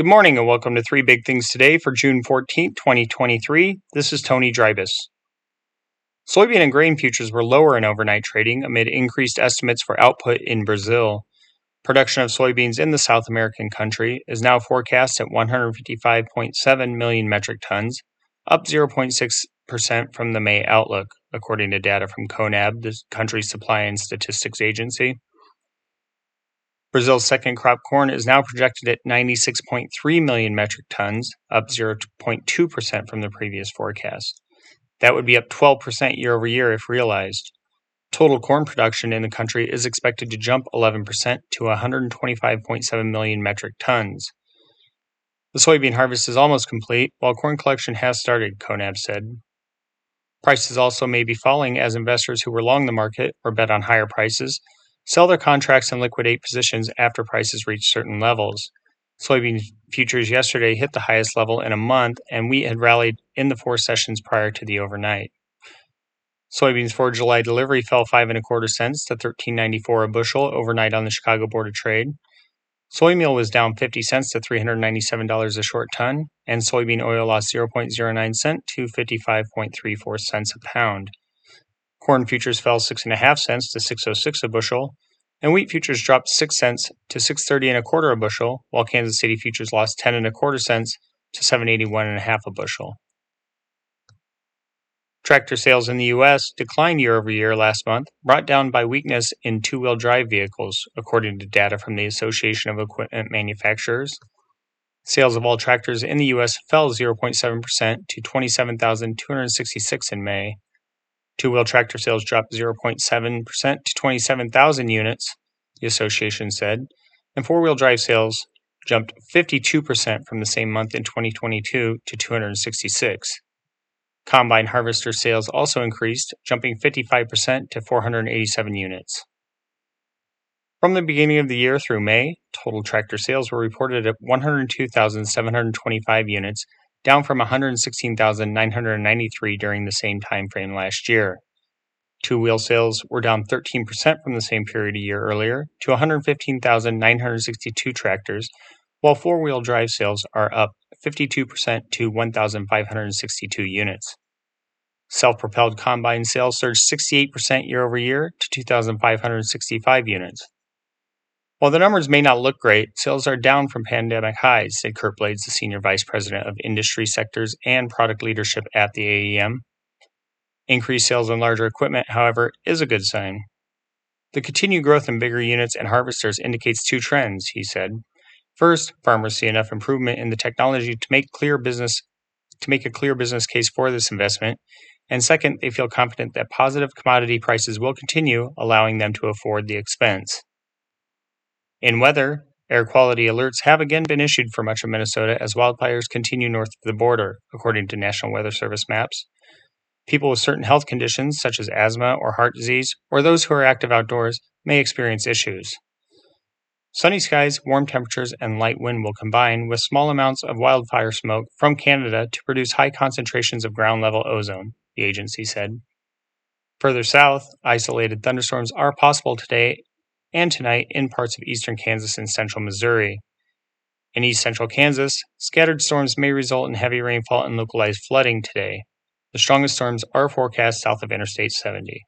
Good morning and welcome to Three Big Things Today for June 14, 2023. This is Tony Dreibus. Soybean and grain futures were lower in overnight trading amid increased estimates for output in Brazil. Production of soybeans in the South American country is now forecast at 155.7 million metric tons, up 0.6% from the May outlook, according to data from CONAB, the country's supply and statistics agency. Brazil's second crop corn is now projected at 96.3 million metric tons, up 0.2% from the previous forecast. That would be up 12% year over year if realized. Total corn production in the country is expected to jump 11% to 125.7 million metric tons. The soybean harvest is almost complete, while corn collection has started, CONAB said. Prices also may be falling as investors who were long the market or bet on higher prices sell their contracts and liquidate positions after prices reach certain levels. Soybean futures yesterday hit the highest level in a month, and wheat had rallied in the four sessions prior to the overnight. Soybeans for July delivery fell five and a quarter cents to 13.94 a bushel overnight on the Chicago Board of Trade. Soy meal was down 50 cents to $397 a short ton, and soybean oil lost 0.09 cent to 55.34 cents a pound. Corn futures fell six and a half cents to 606 a bushel, and wheat futures dropped six cents to 630 and a quarter a bushel, while Kansas City futures lost 10 and a quarter cents to 781 and a half a bushel. Tractor sales in the U.S. declined year over year last month, brought down by weakness in two wheel drive vehicles, according to data from the Association of Equipment Manufacturers. Sales of all tractors in the U.S. fell 0.7% to 27,266 in May, Two wheel tractor sales dropped 0.7% to 27,000 units, the association said, and four wheel drive sales jumped 52% from the same month in 2022 to 266. Combine harvester sales also increased, jumping 55% to 487 units. From the beginning of the year through May, total tractor sales were reported at 102,725 units, down from 116,993 during the same time frame last year. Two-wheel sales were down 13% from the same period a year earlier to 115,962 tractors, while four-wheel drive sales are up 52% to 1,562 units. Self-propelled combine sales surged 68% year over year to 2,565 units. While the numbers may not look great, sales are down from pandemic highs, said Curt Blades, the Senior Vice President of Industry Sectors and Product Leadership at the AEM. Increased sales on larger equipment, however, is a good sign. The continued growth in bigger units and harvesters indicates two trends, he said. First, farmers see enough improvement in the technology to make clear business to make a clear business case for this investment. And second, they feel confident that positive commodity prices will continue, allowing them to afford the expense. In weather, air quality alerts have again been issued for much of Minnesota as wildfires continue north of the border, according to National Weather Service maps. People with certain health conditions, such as asthma or heart disease, or those who are active outdoors, may experience issues. Sunny skies, warm temperatures, and light wind will combine with small amounts of wildfire smoke from Canada to produce high concentrations of ground level ozone, the agency said. Further south, isolated thunderstorms are possible today and tonight in parts of eastern Kansas and central Missouri. In east central Kansas, scattered storms may result in heavy rainfall and localized flooding today. The strongest storms are forecast south of Interstate 70.